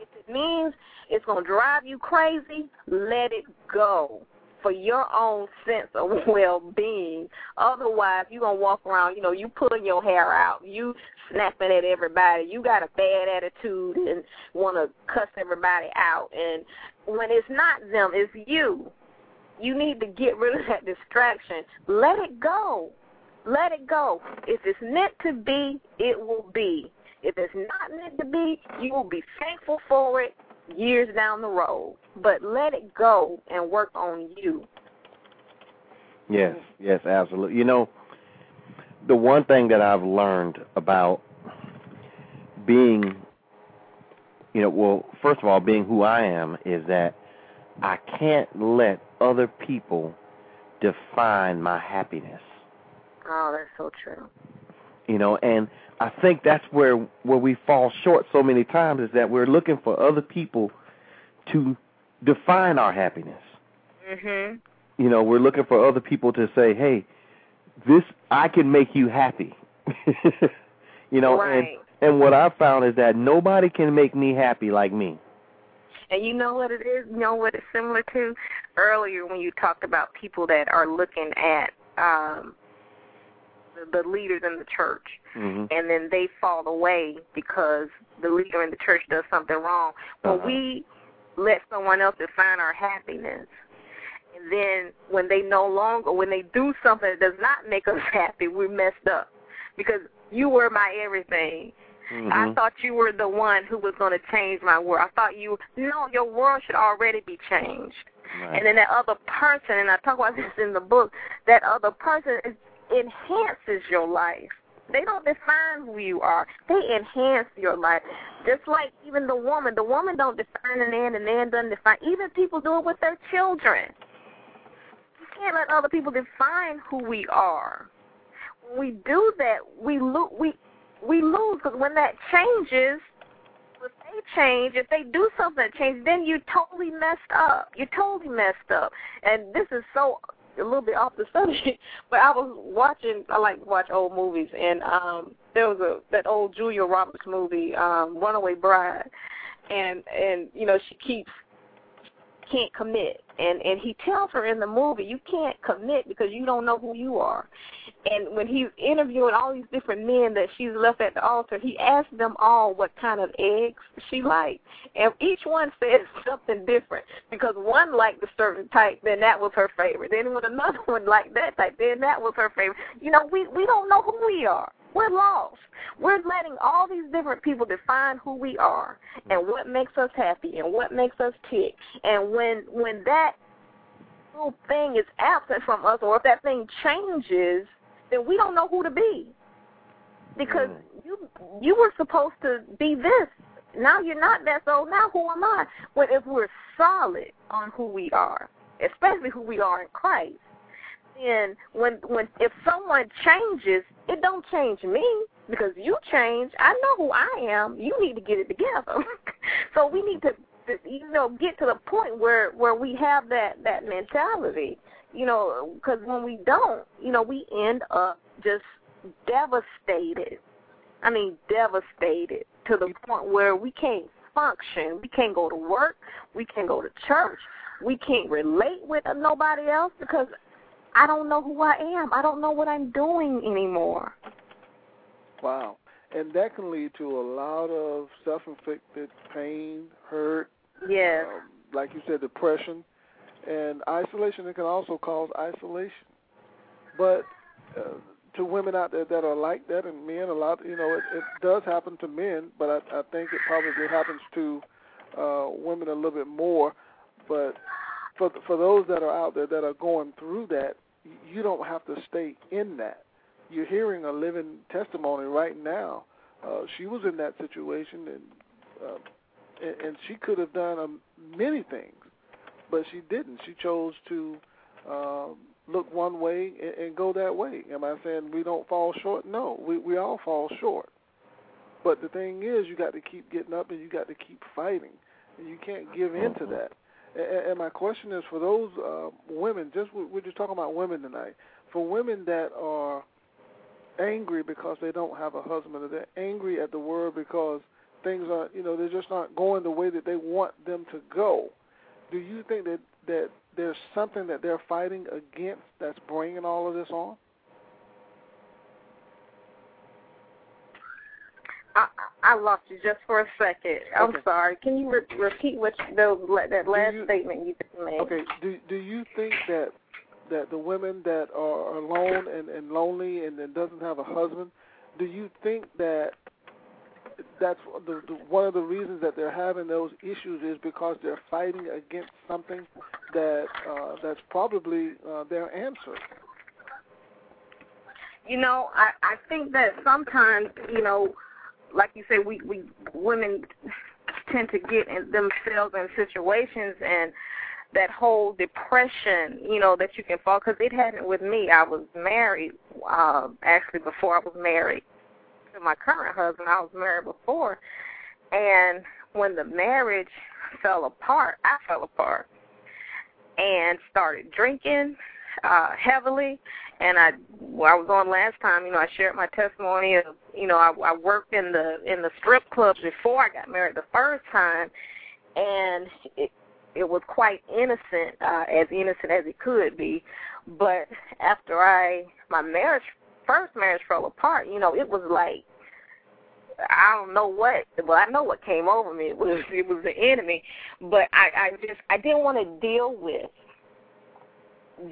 If it means it's going to drive you crazy, let it go for your own sense of well-being. Otherwise, you're going to walk around, you know, you pulling your hair out, you snapping at everybody, you got a bad attitude and want to cuss everybody out. And when it's not them, it's you. You need to get rid of that distraction. Let it go. Let it go. If it's meant to be, it will be. If it's not meant to be, you will be thankful for it years down the road. But let it go and work on you. Yes, yes, absolutely. You know, the one thing that I've learned about being, you know, well, first of all, being who I am is that I can't let other people define my happiness. Oh, that's so true. You know, and I think that's where where we fall short so many times is that we're looking for other people to define our happiness. Mhm. You know, we're looking for other people to say, "Hey, this I can make you happy." you know, right. and and what I've found is that nobody can make me happy like me. And you know what it is? You know what it's similar to? Earlier when you talked about people that are looking at um the, the leaders in the church mm-hmm. and then they fall away because the leader in the church does something wrong. When uh-huh. we let someone else define our happiness and then when they no longer when they do something that does not make us happy, we're messed up. Because you were my everything Mm-hmm. I thought you were the one who was going to change my world. I thought you, no, your world should already be changed. Right. And then that other person, and I talk about this in the book, that other person is, enhances your life. They don't define who you are. They enhance your life. Just like even the woman. The woman don't define the man, the man doesn't define. Even people do it with their children. You can't let other people define who we are. When we do that, we lo- we we lose because when that changes, if they change, if they do something that changes, then you're totally messed up. You're totally messed up. And this is so a little bit off the subject, but I was watching. I like to watch old movies, and um there was a that old Julia Roberts movie, um, Runaway Bride, and and you know she keeps can't commit. And and he tells her in the movie, you can't commit because you don't know who you are. And when he's interviewing all these different men that she's left at the altar, he asks them all what kind of eggs she liked. And each one says something different because one liked a certain type, then that was her favorite. Then when another one liked that type, then that was her favorite. You know, we we don't know who we are. We're lost. We're letting all these different people define who we are and what makes us happy and what makes us tick. And when when that little thing is absent from us or if that thing changes, then we don't know who to be. Because Mm. you you were supposed to be this. Now you're not that so now who am I? But if we're solid on who we are, especially who we are in Christ, then when when if someone changes, it don't change me because you change. I know who I am. You need to get it together. so we need to, to you know get to the point where where we have that that mentality. You know, because when we don't, you know, we end up just devastated. I mean, devastated to the point where we can't function. We can't go to work. We can't go to church. We can't relate with nobody else because I don't know who I am. I don't know what I'm doing anymore. Wow. And that can lead to a lot of self inflicted pain, hurt, Yes. um, like you said, depression, and isolation. It can also cause isolation. But uh, to women out there that are like that, and men, a lot, you know, it, it does happen to men, but I, I think it probably happens to uh, women a little bit more. But for for those that are out there that are going through that, you don't have to stay in that. You're hearing a living testimony right now. Uh, she was in that situation, and uh, and, she could have done um, many things, but she didn't. She chose to um, look one way and, and go that way. Am I saying we don't fall short? No, we we all fall short. But the thing is, you got to keep getting up and you got to keep fighting, and you can't give in to that. And, and my question is for those uh, women. Just we're just talking about women tonight. For women that are angry because they don't have a husband, or they're angry at the world because things are, you know, they're just not going the way that they want them to go. Do you think that that there's something that they're fighting against that's bringing all of this on? I I lost you just for a second. I'm Okay. sorry. Can you re- repeat what you, that last you- statement you just made? Okay. Do do you think that that the women that are alone and, and lonely and, and doesn't have a husband, do you think that that's the, the one of the reasons that they're having those issues is because they're fighting against something that uh, that's probably uh, their answer. You know, I I think that sometimes, you know, like you say, we we women tend to get in themselves in situations and that whole depression, you know, that you can fall because it happened with me. I was married, uh, actually before I was married my current husband. I was married before, and when the marriage fell apart, I fell apart and started drinking uh heavily and I well, I was on last time, you know, I shared my testimony of you know, I I worked in the in the strip clubs before I got married the first time and it it was quite innocent, uh as innocent as it could be. But after I my marriage first marriage fell apart, you know, it was like I don't know what well I know what came over me. It was it was the enemy. But I, I just I didn't want to deal with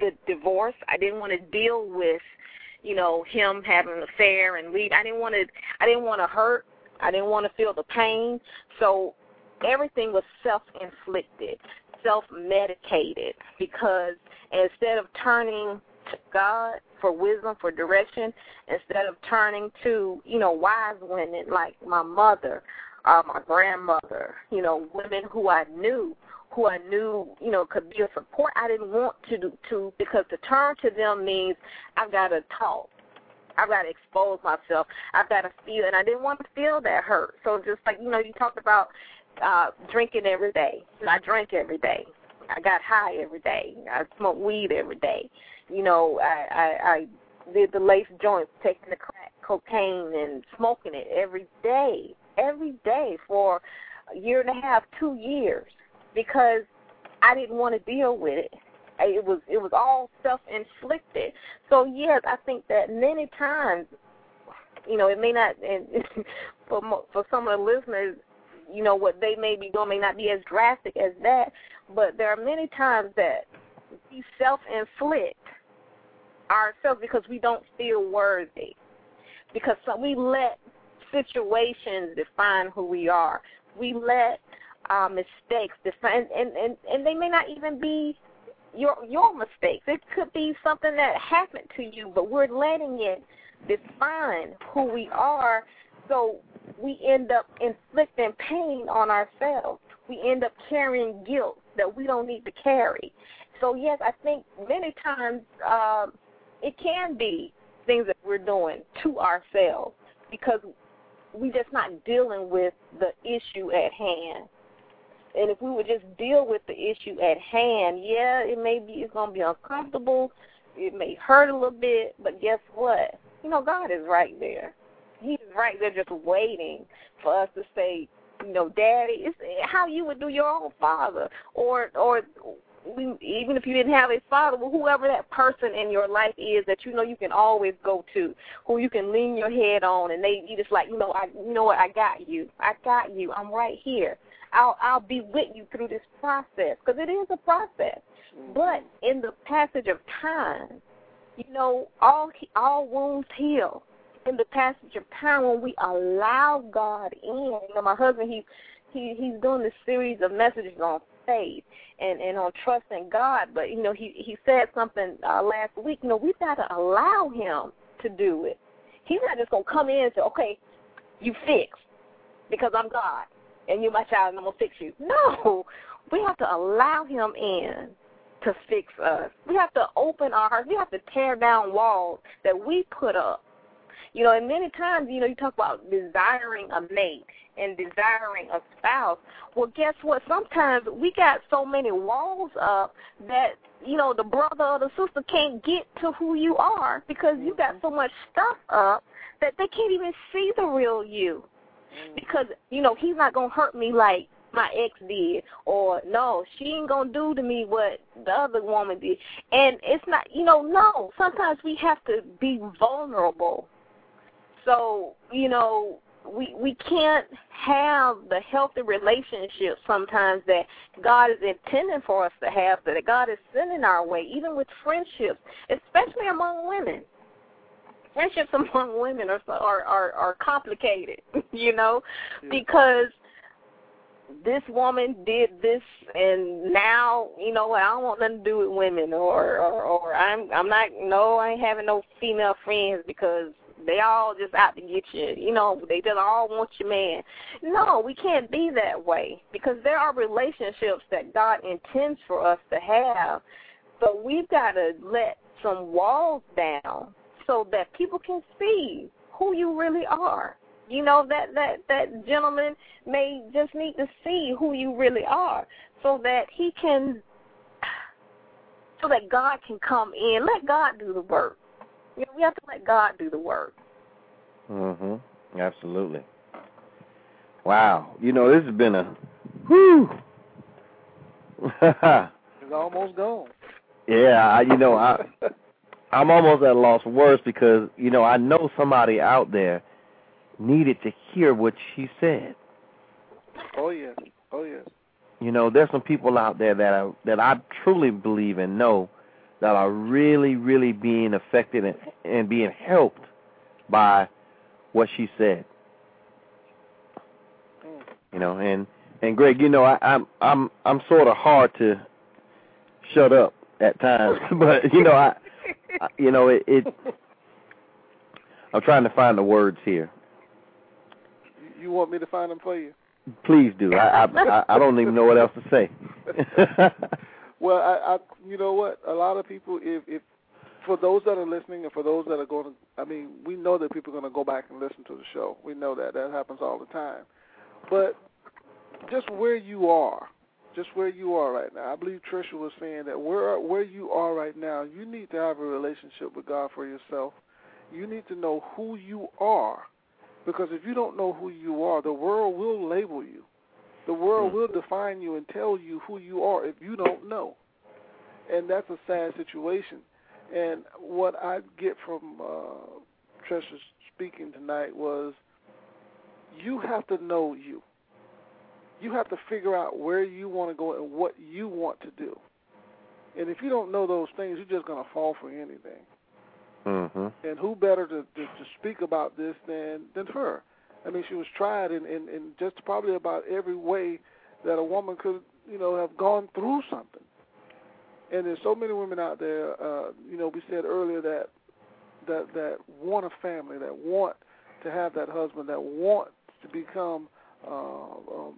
the divorce. I didn't want to deal with, you know, him having an affair and leave. I didn't want to. I didn't want to hurt. I didn't want to feel the pain. So everything was self-inflicted, self-medicated. Because instead of turning God for wisdom, for direction, instead of turning to, you know, wise women like my mother, uh, my grandmother, you know, women who I knew who I knew, you know, could be a support. I didn't want to do to because to turn to them means I've got to talk. I've got to expose myself. I've got to feel, and I didn't want to feel that hurt. So just like you know, you talked about uh drinking every day. I drank every day. I got high every day. I smoked weed every day. You know, I I, I did the lace joints, taking the crack cocaine and smoking it every day, every day for a year and a half, two years because I didn't want to deal with it. It was it was all self inflicted. So yes, I think that many times, you know, it may not. And for for some of the listeners, you know, what they may be doing may not be as drastic as that. But there are many times that we self inflict ourselves because we don't feel worthy. Because we let situations define who we are. We let uh, mistakes define, and, and and they may not even be your your mistakes. It could be something that happened to you, but we're letting it define who we are. So we end up inflicting pain on ourselves. We end up carrying guilt that we don't need to carry. So yes, I think many times uh, it can be things that we're doing to ourselves because we're just not dealing with the issue at hand. And if we would just deal with the issue at hand, yeah, it may be it's gonna be uncomfortable, it may hurt a little bit, but guess what? You know, God is right there. He's right there just waiting for us to say, you know, Daddy, it's how you would do your own father, or or even if you didn't have a father, well, whoever that person in your life is that you know you can always go to, who you can lean your head on, and they you just like, you know, I, you know what, I got you, I got you, I'm right here. I'll I'll be with you through this process because it is a process. Mm-hmm. But in the passage of time, you know, all all wounds heal. In the passage of time, when we allow God in, you know, my husband he he he's doing this series of messages on faith and and on trusting God. But you know, he he said something uh, last week. You know, we've got to allow him to do it. He's not just gonna come in and say, "Okay, you fix," because I'm God and you're my child and I'm gonna fix you. No, we have to allow him in to fix us. We have to open our hearts. We have to tear down walls that we put up. You know, and many times, you know, you talk about desiring a mate and desiring a spouse. Well, guess what? Sometimes we got so many walls up that, you know, the brother or the sister can't get to who you are because you got mm-hmm. so much stuff up that they can't even see the real you. Mm-hmm. Because you know he's not gonna hurt me like my ex did or no she ain't gonna do to me what the other woman did. And it's not you know no. Sometimes we have to be vulnerable so you know we we can't have the healthy relationship sometimes that God is intending for us to have that God is sending our way even with friendships especially among women friendships among women are are are, are complicated, you know, yeah. because this woman did this and now you know what I don't want nothing to do with women or or, or I'm I'm not no I ain't having no female friends because they all just out to get you you know they just all want your man no we can't be that way because there are relationships that God intends for us to have but we've got to let some walls down so that people can see who you really are. You know that that that gentleman may just need to see who you really are, so that he can, so that God can come in. Let God do the work. You know, we have to let God do the work. Mhm. Absolutely. Wow. You know, this has been a whew. it's almost gone. Yeah, I, you know, I I'm almost at a loss for words because you know I know somebody out there needed to hear what she said. Oh yes, oh yes. You know, there's some people out there that I that I truly believe and know that are really, really being affected and, and being helped by what she said. Mm. You know, and and Greg, you know, I, I'm I'm I'm sort of hard to shut up at times, but you know, I you know, it, it. I'm trying to find the words here. You want me to find them for you? Please do. I I, I don't even know what else to say. well, I, I, you know what? A lot of people, if if for those that are listening and for those that are going to, I mean, we know that people are going to go back and listen to the show. We know that that happens all the time. But just where you are, just where you are right now. I believe Tresha was saying that where where you are right now, you need to have a relationship with God for yourself. You need to know who you are, because if you don't know who you are, the world will label you. The world will define you and tell you who you are if you don't know. And that's a sad situation. And what I get from uh, Tresha's speaking tonight was you have to know you. You have to figure out where you want to go and what you want to do. And if you don't know those things, you're just going to fall for anything. Mm-hmm. And who better to, to to speak about this than than her? I mean, she was tried in, in in just probably about every way that a woman could, you know, have gone through something. And there's so many women out there. Uh, you know, we said earlier that that that want a family, that want to have that husband, that want to become uh, a,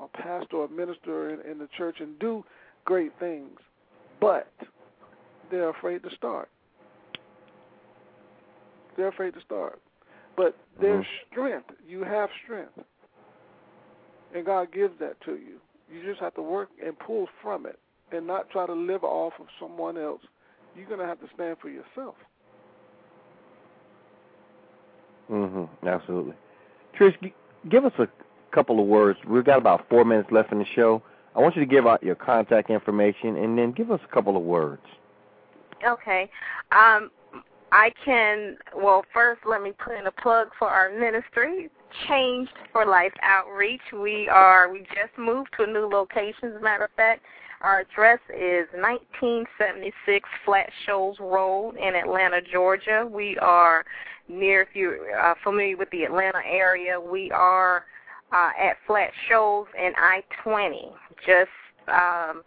a pastor, a minister in, in the church, and do great things, but they're afraid to start. They're afraid to start. But there's Mhm. strength. You have strength. And God gives that to you. You just have to work and pull from it and not try to live off of someone else. You're going to have to stand for yourself. Mm-hmm. Absolutely. Trish, give us a couple of words. We've got about four minutes left in the show. I want you to give out your contact information and then give us a couple of words. Okay. Um, I can, well, first let me put in a plug for our ministry, Changed for Life Outreach. We are, we just moved to a new location, as a matter of fact. Our address is 1976 Flat Shoals Road in Atlanta, Georgia. We are near, if you're uh, familiar with the Atlanta area, we are uh, at Flat Shoals and I-20, just um,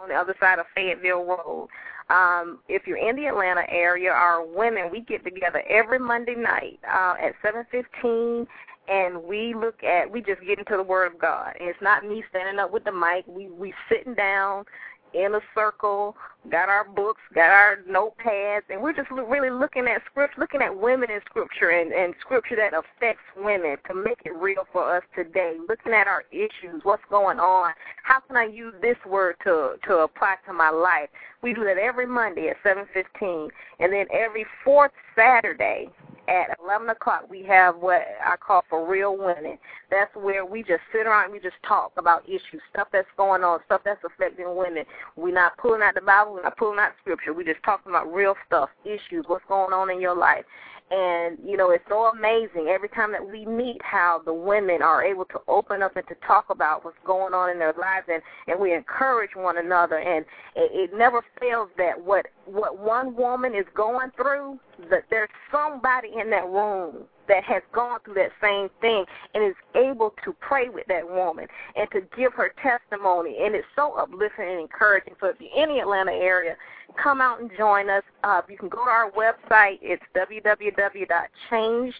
on the other side of Fayetteville Road. Um, if you're in the Atlanta area, our women, we get together every Monday night uh, at 7:15, and we look at, we just get into the Word of God. And it's not me standing up with the mic. We we sitting down in a circle, got our books, got our notepads, and we're just really looking at scripture, looking at women in scripture and, and scripture that affects women to make it real for us today. Looking at our issues, what's going on, how can I use this word to to apply to my life? We do that every Monday at seven fifteen, and then every fourth Saturday at 11 o'clock, we have what I call for real women. That's where we just sit around and we just talk about issues, stuff that's going on, stuff that's affecting women. We're not pulling out the Bible, we're not pulling out scripture. We're just talking about real stuff, issues, what's going on in your life. And, you know, it's so amazing every time that we meet how the women are able to open up and to talk about what's going on in their lives and, and we encourage one another. And it, it never fails that what what one woman is going through, that there's somebody in that room that has gone through that same thing and is able to pray with that woman and to give her testimony. And it's so uplifting and encouraging. So if you're in the Atlanta area, come out and join us. Uh, you can go to our website. It's www.changed,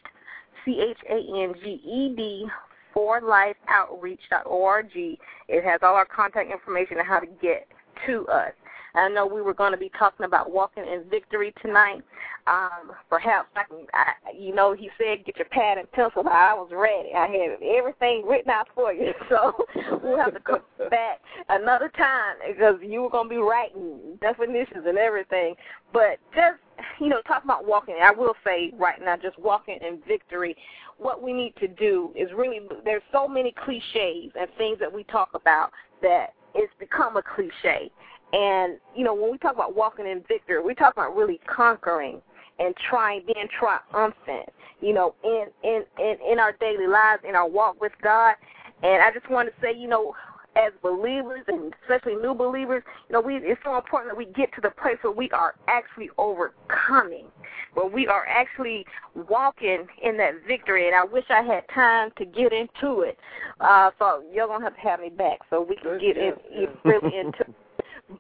C-H-A-N-G-E-D, for lifeoutreach.org. It has all our contact information and how to get to us. I know we were going to be talking about walking in victory tonight. Um, perhaps I can, I, you know, he said get your pad and pencil. I was ready. I had everything written out for you. So we'll have to come back another time because you were going to be writing definitions and everything. But just, you know, talk about walking. I will say right now, just walking in victory. What we need to do is really, there's so many cliches and things that we talk about that it's become a cliche. And, you know, when we talk about walking in victory, we talk about really conquering and trying, being triumphant, you know, in, in, in, in our daily lives, in our walk with God. And I just want to say, you know, as believers and especially new believers, you know, we it's so important that we get to the place where we are actually overcoming, where we are actually walking in that victory. And I wish I had time to get into it. Uh, so you're gonna have to have me back so we can get in, Yes, really into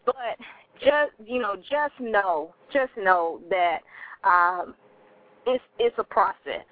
but just you know just know just know that um it's it's a process.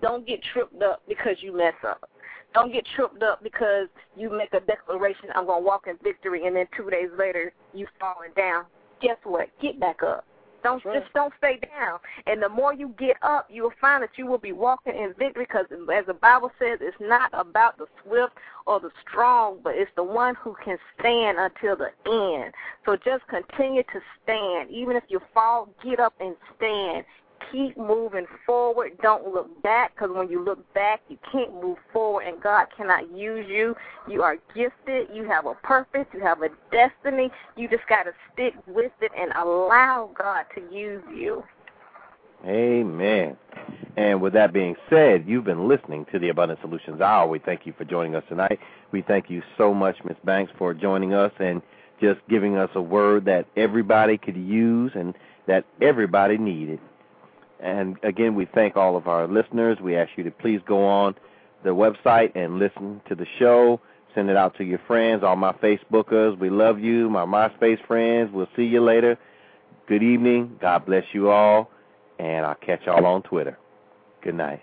Don't get tripped up because you mess up. Don't get tripped up because you make a declaration i'm going to walk in victory and then two days later you falling down. Guess what? Get back up don't right. just don't stay down. And the more you get up, you will find that you will be walking in victory. Because as the Bible says, it's not about the swift or the strong, but it's the one who can stand until the end. So just continue to stand. Even if you fall, get up and stand. Keep moving forward. Don't look back because when you look back, you can't move forward, and God cannot use you. You are gifted. You have a purpose. You have a destiny. You just got to stick with it and allow God to use you. Amen. And with that being said, you've been listening to the Abundant Solutions Hour. We thank you for joining us tonight. We thank you so much, Ms. Banks, for joining us and just giving us a word that everybody could use and that everybody needed. And again, we thank all of our listeners. We ask you to please go on the website and listen to the show. Send it out to your friends, all my Facebookers. We love you, my MySpace friends. We'll see you later. Good evening. God bless you all. And I'll catch y'all on Twitter. Good night.